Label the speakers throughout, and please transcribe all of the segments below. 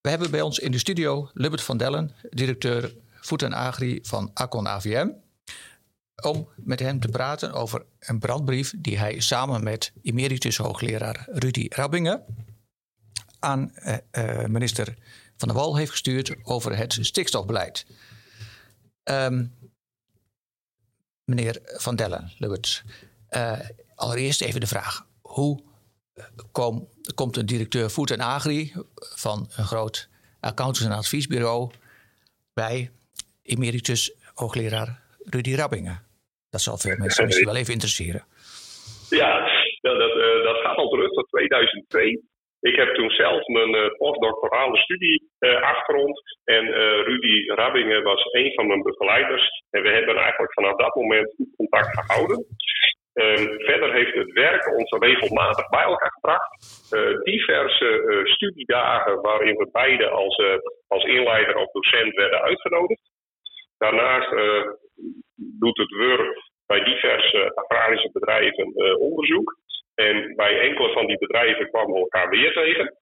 Speaker 1: We hebben bij ons in de studio Lubbert van Dellen, directeur Voet en Agri van Acon AVM. Om met hem te praten over een brandbrief die hij samen met emeritus hoogleraar Rudy Rabbingen aan eh, eh, minister Van der Wal heeft gestuurd over het stikstofbeleid. Ehm, meneer Van Dellen, Lubbert, eh, allereerst even de vraag. Hoe kom, komt een directeur Food en Agri van een groot accountants- en adviesbureau bij emeritus hoogleraar Rudy Rabbingen? Dat zal veel mensen misschien wel even interesseren.
Speaker 2: Ja, dat, dat, dat gaat al terug tot 2002. Ik heb toen zelf mijn uh, postdoctorale studie uh. En uh, Rudy Rabbingen was een van mijn begeleiders. En we hebben eigenlijk vanaf dat moment goed contact gehouden. Ehm, verder heeft het werk ons regelmatig bij elkaar gebracht. diverse studiedagen waarin we beide als, als inleider of docent werden uitgenodigd. Daarnaast doet het WUR bij diverse agrarische bedrijven onderzoek. En bij enkele van die bedrijven kwamen we elkaar weer tegen.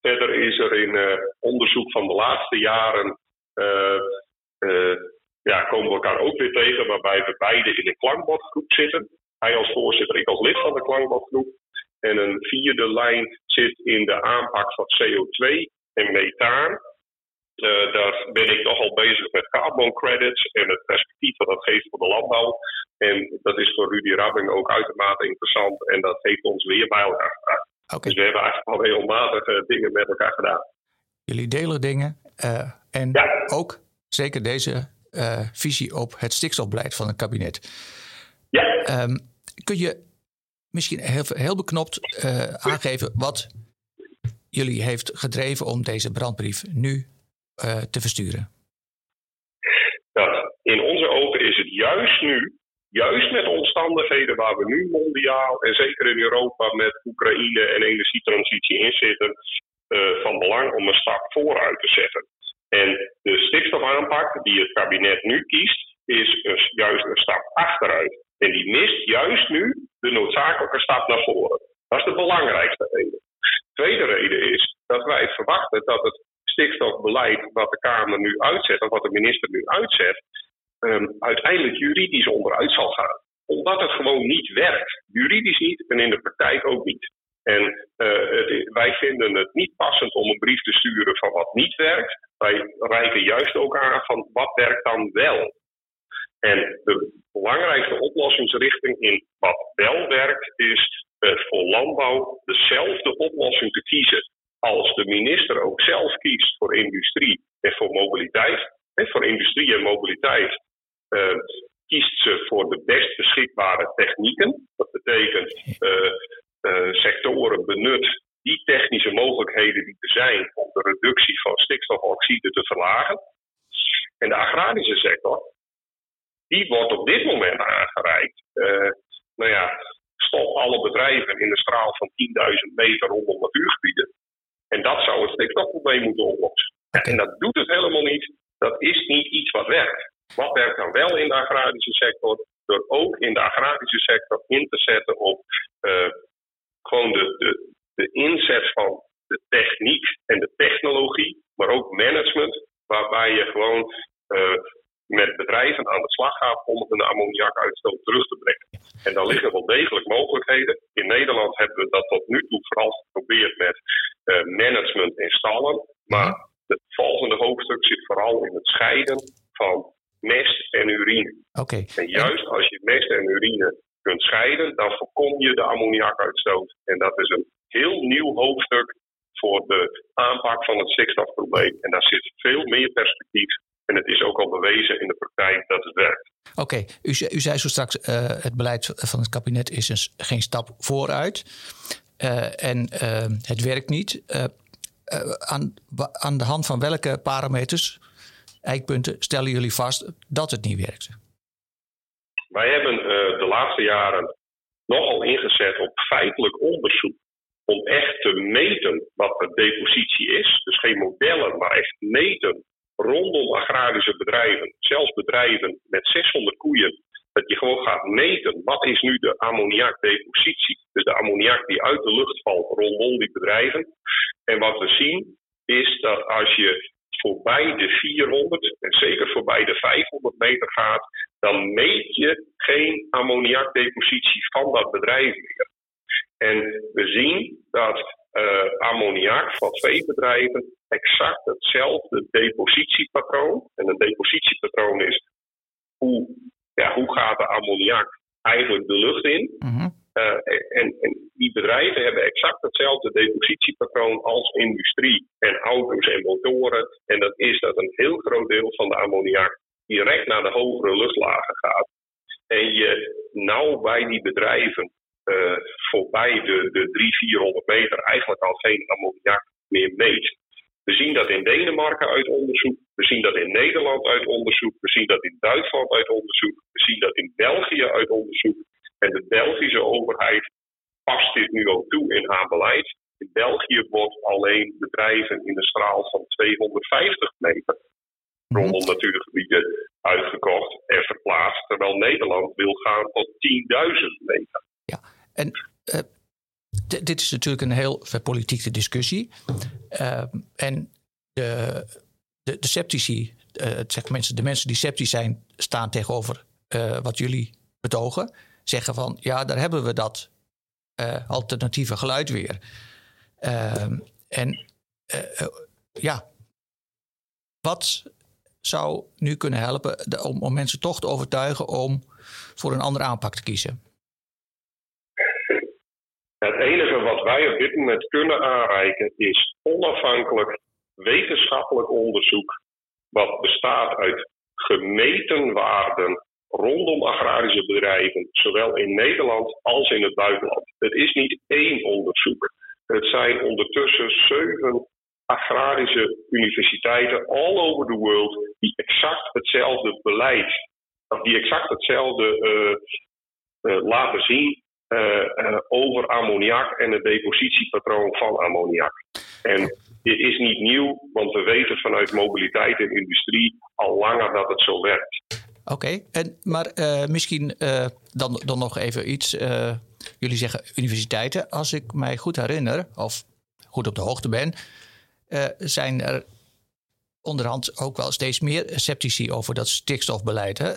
Speaker 2: Verder is er in uh, onderzoek van de laatste jaren. Uh, uh, ja, komen we elkaar ook weer tegen, waarbij we beide in een klankbordgroep zitten. Hij als voorzitter, ik als lid van de klankbordgroep. En een vierde lijn zit in de aanpak van CO2 en methaan. Uh, daar ben ik nogal bezig met carbon credits en het perspectief dat dat geeft voor de landbouw. En dat is voor Rudy Rabbing ook uitermate interessant en dat heeft ons weer bij elkaar gebracht. Okay. Dus we hebben eigenlijk al regelmatig uh, dingen met elkaar gedaan.
Speaker 1: Jullie delen dingen uh, en ja. ook zeker deze visie op het stikstofbeleid van het kabinet.
Speaker 2: Ja.
Speaker 1: Um, kun je misschien heel, heel beknopt aangeven wat jullie heeft gedreven om deze brandbrief nu uh, te versturen?
Speaker 2: In onze ogen is het juist nu, juist met omstandigheden waar we nu mondiaal en zeker in Europa met Oekraïne en energietransitie in zitten, uh, van belang om een stap vooruit te zetten. En de stikstofaanpak die het kabinet nu kiest, is een, juist een stap achteruit. En die mist juist nu de noodzakelijke stap naar voren. Dat is de belangrijkste reden. De tweede reden is dat wij verwachten dat het stikstofbeleid wat de Kamer nu uitzet, of wat de minister nu uitzet, um, uiteindelijk juridisch onderuit zal gaan. Omdat het gewoon niet werkt. Juridisch niet en in de praktijk ook niet. En het, wij vinden het niet passend om een brief te sturen van wat niet werkt. Wij reiken juist ook aan van wat werkt dan wel. En de belangrijkste oplossingsrichting in wat wel werkt is uh, voor landbouw dezelfde oplossing te kiezen als de minister ook zelf kiest voor industrie en voor mobiliteit, en voor industrie en mobiliteit, uh, kiest ze voor de best beschikbare technieken. Dat betekent uh, sectoren benut die technische mogelijkheden die er zijn om de reductie van stikstofoxide te verlagen. En de agrarische sector, die wordt op dit moment aangereikt. nou ja, stop alle bedrijven in een straal van 10.000 meter rondom natuurgebieden. En dat zou het stikstofprobleem moeten oplossen. En dat doet het helemaal niet. Dat is niet iets wat werkt. Wat werkt dan wel in de agrarische sector? Door ook in de agrarische sector in te zetten op uh, gewoon de, de, de inzet van de techniek en de technologie, maar ook management, waarbij je gewoon uh, met bedrijven aan de slag gaat om hun ammoniakuitstoot terug te brengen. En daar liggen wel degelijk mogelijkheden. In Nederland hebben we dat tot nu toe vooral geprobeerd met uh, management en stallen. Maar het volgende hoofdstuk zit vooral in het scheiden van mest en urine.
Speaker 1: Okay.
Speaker 2: En juist als je mest en urine kunt scheiden, dan voorkom je de ammoniakuitstoot. En dat is een heel nieuw hoofdstuk voor de aanpak van het stikstofprobleem. En daar zit veel meer perspectief en het is ook al bewezen in de praktijk dat het werkt.
Speaker 1: Oké, okay. u, u, zei zo straks: uh, het beleid van het kabinet is dus geen stap vooruit. Uh, en uh, het werkt niet. aan, aan de hand van welke parameters, eikpunten, stellen jullie vast dat het niet werkt?
Speaker 2: Wij hebben de laatste jaren nogal ingezet op feitelijk onderzoek. Om echt te meten wat de depositie is. Dus geen modellen, maar echt meten rondom agrarische bedrijven, zelfs bedrijven met 600 koeien Dat je gewoon gaat meten wat is nu de ammoniakdepositie. Dus de ammoniak die uit de lucht valt rondom die bedrijven. En wat we zien is dat als je voorbij de 400 en zeker voorbij de 500 meter gaat, dan meet je geen ammoniakdepositie van dat bedrijf meer. En we zien dat uh, ammoniak van twee bedrijven exact hetzelfde depositiepatroon. En een depositiepatroon is hoe, ja, hoe gaat de ammoniak eigenlijk de lucht in. Mm en, en, die bedrijven hebben exact hetzelfde depositiepatroon als industrie en auto's en motoren. En dat is dat een heel groot deel van de ammoniak direct naar de hogere luchtlagen gaat. En je nou bij die bedrijven uh, voorbij de, de 300, 400 meter eigenlijk al geen ammoniak meer meet. We zien dat in Denemarken uit onderzoek, we zien dat in Nederland uit onderzoek, we zien dat in Duitsland uit onderzoek, we zien dat in België uit onderzoek. En de Belgische overheid past dit nu ook toe in haar beleid. In België wordt alleen bedrijven in een straal van 250 meter rondom natuurgebieden uitgekocht en verplaatst, terwijl Nederland wil gaan tot 10.000 meter.
Speaker 1: En uh, dit is natuurlijk een heel verpolitieke discussie. Uh, en de, de, sceptici, uh, zeg mensen, de mensen die sceptisch zijn, staan tegenover wat jullie betogen. Zeggen van ja, daar hebben we dat alternatieve geluid weer. Ehm, en ja, wat zou nu kunnen helpen om, om mensen toch te overtuigen om voor een andere aanpak te kiezen?
Speaker 2: Het enige wat wij op dit moment kunnen aanreiken is onafhankelijk wetenschappelijk onderzoek. Wat bestaat uit gemeten waarden rondom agrarische bedrijven, zowel in Nederland als in het buitenland. Het is niet één onderzoek. Het zijn ondertussen zeven agrarische universiteiten all over the world die exact hetzelfde beleid, die exact hetzelfde uh, uh, laten zien over ammoniak en het depositiepatroon van ammoniak. En dit is niet nieuw, want we weten vanuit mobiliteit en industrie al langer dat het zo werkt.
Speaker 1: Oké, en maar misschien dan, dan nog even iets. jullie zeggen universiteiten. Als ik mij goed herinner, of goed op de hoogte ben, zijn er onderhand ook wel steeds meer sceptici over dat stikstofbeleid. Hè?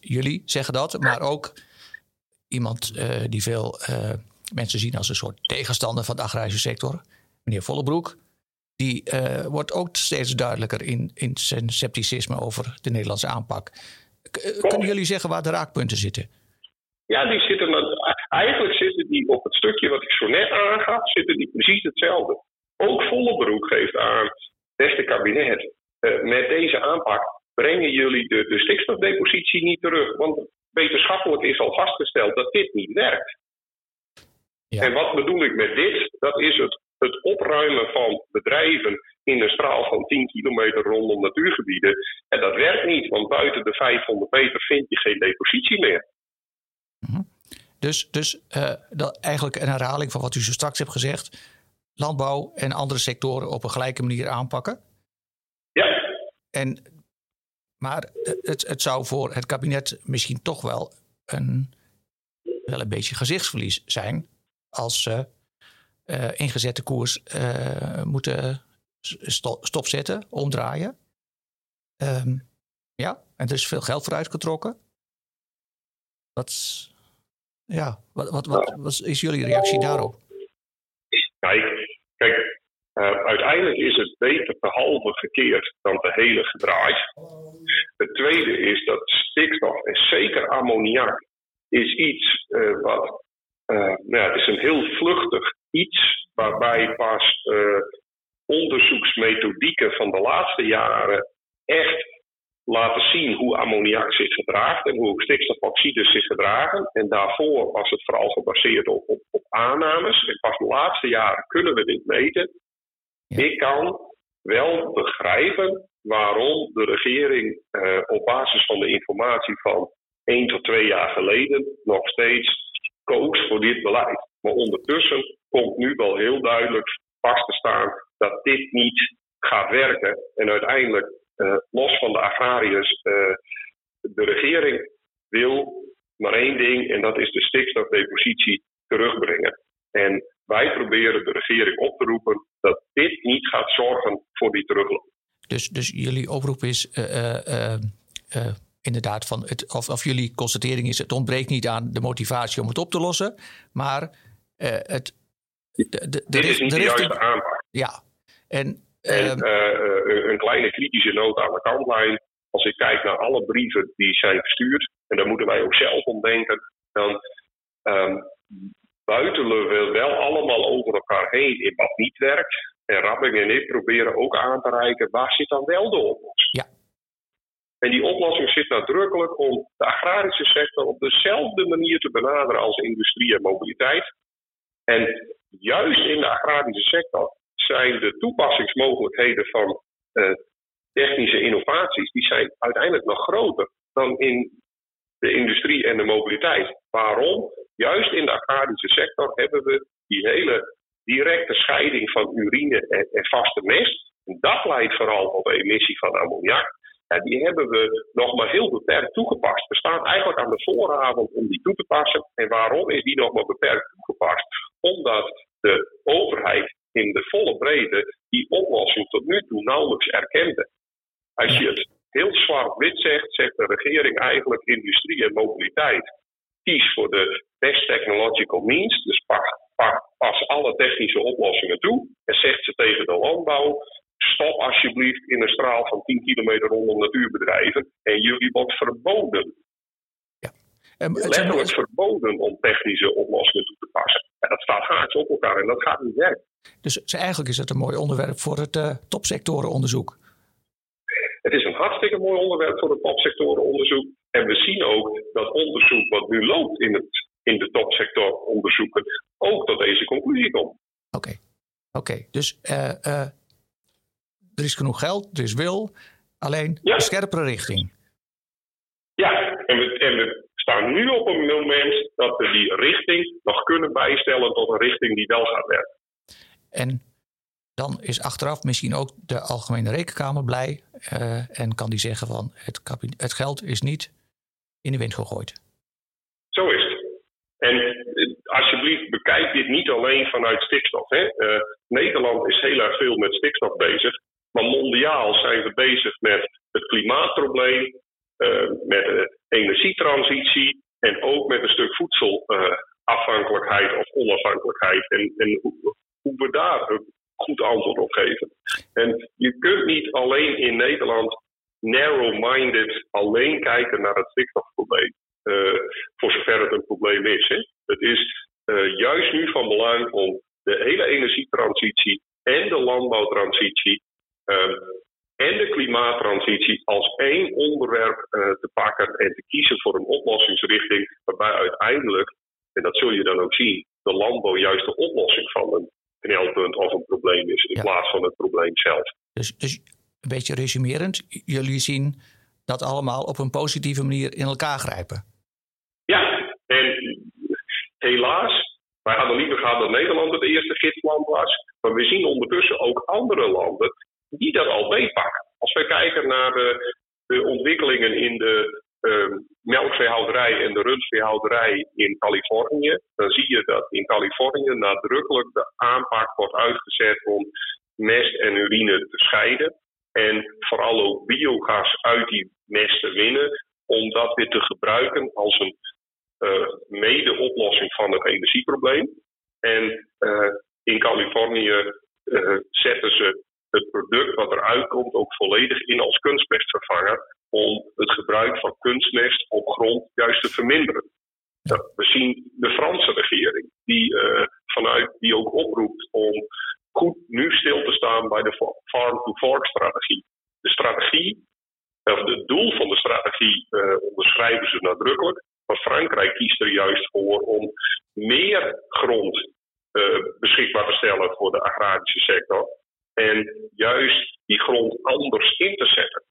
Speaker 1: jullie zeggen dat, maar ook iemand uh, die veel uh, mensen zien als een soort tegenstander van de agrarische sector, meneer Vollebroek. Die uh, wordt ook steeds duidelijker in, in zijn scepticisme over de Nederlandse aanpak. kunnen jullie zeggen waar de raakpunten zitten?
Speaker 2: Ja, die zitten eigenlijk zitten die op het stukje wat ik zo net aangaf, zitten die precies hetzelfde. Ook Vollebroek geeft aan, beste kabinet, met deze aanpak brengen jullie de, de stikstofdepositie niet terug. Want wetenschappelijk is al vastgesteld dat dit niet werkt. Ja. En wat bedoel ik met dit? Dat is het, het opruimen van bedrijven in een straal van 10 kilometer rondom natuurgebieden. En dat werkt niet, want buiten de 500 meter vind je geen depositie meer.
Speaker 1: Mhm. Dus, dus uh, dat eigenlijk een herhaling van wat u zo straks hebt gezegd. Landbouw en andere sectoren op een gelijke manier aanpakken.
Speaker 2: Ja.
Speaker 1: En maar het, het zou voor het kabinet misschien toch wel een, wel een beetje gezichtsverlies zijn als ze uh, ingezette koers uh, moeten stopzetten, omdraaien. Um, ja, en er is veel geld voor uitgetrokken. Wat, ja, wat, wat, wat, wat is jullie reactie daarop?
Speaker 2: Kijk, kijk uh, uiteindelijk is het beter te halve gekeerd dan te hele gedraaid. Het tweede is dat stikstof en zeker ammoniak is iets uh, wat. Uh, nou ja, het is een heel vluchtig iets waarbij pas onderzoeksmethodieken van de laatste jaren echt laten zien hoe ammoniak zich gedraagt en hoe stikstofoxides zich gedragen. En daarvoor was het vooral gebaseerd op, op, op aannames. En pas de laatste jaren kunnen we dit meten. Ik kan wel begrijpen waarom de regering uh, op basis van de informatie van één tot twee jaar geleden nog steeds koos voor dit beleid. Maar ondertussen komt nu wel heel duidelijk vast te staan dat dit niet gaat werken. En uiteindelijk, uh, los van de agrariërs, uh, de regering wil maar één ding en dat is de stikstofdepositie terugbrengen. En wij proberen de regering op te roepen dat dit niet gaat zorgen voor die terugloop.
Speaker 1: Dus, dus jullie oproep is uh, uh, inderdaad van het, of, of jullie constatering is: het ontbreekt niet aan de motivatie om het op te lossen, maar het.
Speaker 2: De, de, dit is niet de, juiste aanpak.
Speaker 1: Ja.
Speaker 2: En, en ehm, een kleine kritische noot aan de kantlijn. Als ik kijk naar alle brieven die zijn gestuurd, en daar moeten wij ook zelf om denken, dan um, buitelen we wel allemaal over elkaar heen in wat niet werkt. En Rabbing en ik proberen ook aan te reiken waar zit dan wel de oplossing.
Speaker 1: Ja.
Speaker 2: En die oplossing zit nadrukkelijk om de agrarische sector op dezelfde manier te benaderen als industrie en mobiliteit. En juist in de agrarische sector zijn de toepassingsmogelijkheden van uh, technische innovaties, die zijn uiteindelijk nog groter dan in de industrie en de mobiliteit. Waarom? Juist in de agrarische sector hebben we die hele directe scheiding van urine en, en vaste mest. En dat leidt vooral tot de emissie van ammoniak. Ja, die hebben we nog maar heel beperkt toegepast. We staan eigenlijk aan de vooravond om die toe te passen. En waarom is die nog maar beperkt toegepast? Omdat de overheid in de volle breedte die oplossing tot nu toe nauwelijks erkende. Als je het heel zwart-wit zegt, zegt de regering eigenlijk industrie en mobiliteit. Kies voor de best technological means, dus pas alle technische oplossingen toe. En zegt ze tegen de landbouw, stop alsjeblieft in een straal van 10 kilometer rondom natuurbedrijven en jullie wordt verboden. Ja. Um, Letterlijk verboden om technische oplossingen toe te passen. En dat staat haaks op elkaar en dat gaat niet werken.
Speaker 1: Dus eigenlijk is het een mooi onderwerp voor het uh, topsectorenonderzoek.
Speaker 2: Het is een hartstikke mooi onderwerp voor het topsectorenonderzoek. En we zien ook dat onderzoek wat nu loopt in, het, in de topsectoronderzoeken ook tot deze conclusie komt.
Speaker 1: Oké, oké. dus uh, uh, er is genoeg geld, er is wil, alleen een scherpere richting.
Speaker 2: Ja, en we, en we staan nu op een moment dat we die richting nog kunnen bijstellen tot een richting die wel gaat werken.
Speaker 1: En dan is achteraf misschien ook de Algemene Rekenkamer blij uh, en kan die zeggen van het, het geld is niet in de wind gegooid.
Speaker 2: Zo is het. En eh, alsjeblieft, bekijk dit niet alleen vanuit stikstof. Hè. Uh, Nederland is heel erg veel met stikstof bezig. Maar mondiaal zijn we bezig met het klimaatprobleem, uh, met de energietransitie en ook met een stuk voedselafhankelijkheid of onafhankelijkheid. En, en hoe, hoe we daar een goed antwoord op geven. En je kunt niet alleen in Nederland narrow-minded alleen kijken naar het stikstofprobleem. Uh, voor zover het een probleem is. Hè. Het is uh, juist nu van belang om de hele energietransitie en de landbouwtransitie uh, en de klimaattransitie als één onderwerp uh, te pakken en te kiezen voor een oplossingsrichting waarbij uiteindelijk, en dat zul je dan ook zien, de landbouw juist de oplossing van een knelpunt of een probleem is in plaats van het probleem zelf.
Speaker 1: Dus, dus een beetje resumerend, jullie zien dat allemaal op een positieve manier in elkaar grijpen.
Speaker 2: Ja, en helaas, wij hadden liever gehad dat Nederland het eerste gidsland was. Maar we zien ondertussen ook andere landen die dat al meepakken. Als we kijken naar de, ontwikkelingen in de uh, melkveehouderij en de rundveehouderij in Californië, dan zie je dat in Californië nadrukkelijk de aanpak wordt uitgezet om mest en urine te scheiden. En vooral ook biogas uit die mest te winnen, om dat weer te gebruiken als een uh, mede-oplossing van het energieprobleem. En uh, in Californië uh, zetten ze het product wat eruit komt ook volledig in als kunstmestvervanger. Om het gebruik van kunstmest op grond juist te verminderen. we zien de Franse regering die, vanuit, die ook oproept om goed nu stil te staan bij de farm-to-fork-strategie. De strategie, of het doel van de strategie, uh, onderschrijven ze nadrukkelijk. Maar Frankrijk kiest er juist voor om meer grond uh, beschikbaar te stellen voor de agrarische sector. En juist die grond anders in te zetten.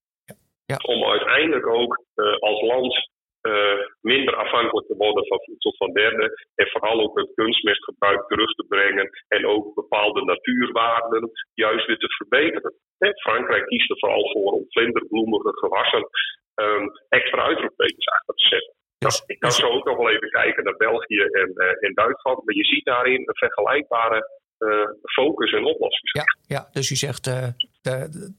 Speaker 2: Ja. Om uiteindelijk ook uh, als land uh, minder afhankelijk te worden van voedsel van derden. En vooral ook het kunstmestgebruik terug te brengen. En ook bepaalde natuurwaarden juist weer te verbeteren. Frankrijk kiest er vooral voor om vlinderbloemige gewassen um, extra uitroeptekens achter te zetten.
Speaker 1: Dus,
Speaker 2: ik kan
Speaker 1: dus-
Speaker 2: zo ook nog wel even kijken naar België en, eh, en Duitsland. Maar je ziet daarin een vergelijkbare eh, focus en oplossing.
Speaker 1: ja, ja, dus u zegt, eh, de- de-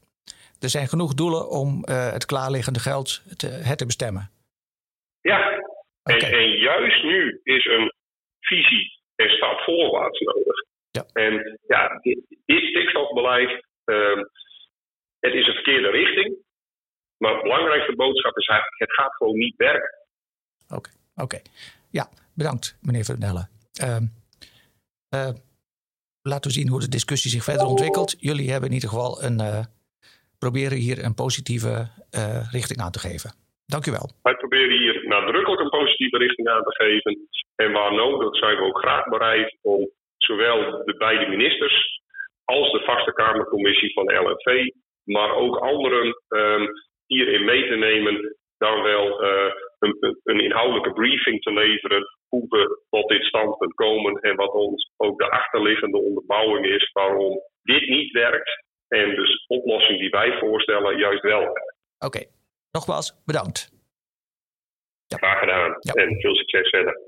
Speaker 1: er zijn genoeg doelen om eh, het klaarliggende geld te, het te bestemmen.
Speaker 2: Ja, en, en juist nu is een visie en stap voorwaarts nodig.
Speaker 1: Ja.
Speaker 2: En ja, dit, dit stikstofbeleid, ehm, het is een verkeerde richting. Maar de belangrijkste boodschap is eigenlijk, het gaat gewoon niet werken.
Speaker 1: Oké, oké. Ja, bedankt meneer Van Dellen. Ehm, eh, laten we zien hoe de discussie zich verder ontwikkelt. Jullie hebben in ieder geval een, eh, proberen hier een positieve eh, richting aan te geven. Dank u wel.
Speaker 2: Wij proberen hier nadrukkelijk een positieve richting aan te geven. En waar nodig zijn we ook graag bereid om zowel de beide ministers als de vaste Kamercommissie van LNV, maar ook anderen ehm, hierin mee te nemen, dan wel eh, een, een- inhoudelijke briefing te leveren hoe we tot dit standpunt komen en wat ons ook de achterliggende onderbouwing is waarom dit niet werkt en dus de oplossing die wij voorstellen juist wel werkt.
Speaker 1: Oké, Nogmaals, bedankt. Ja.
Speaker 2: Graag gedaan en veel succes verder.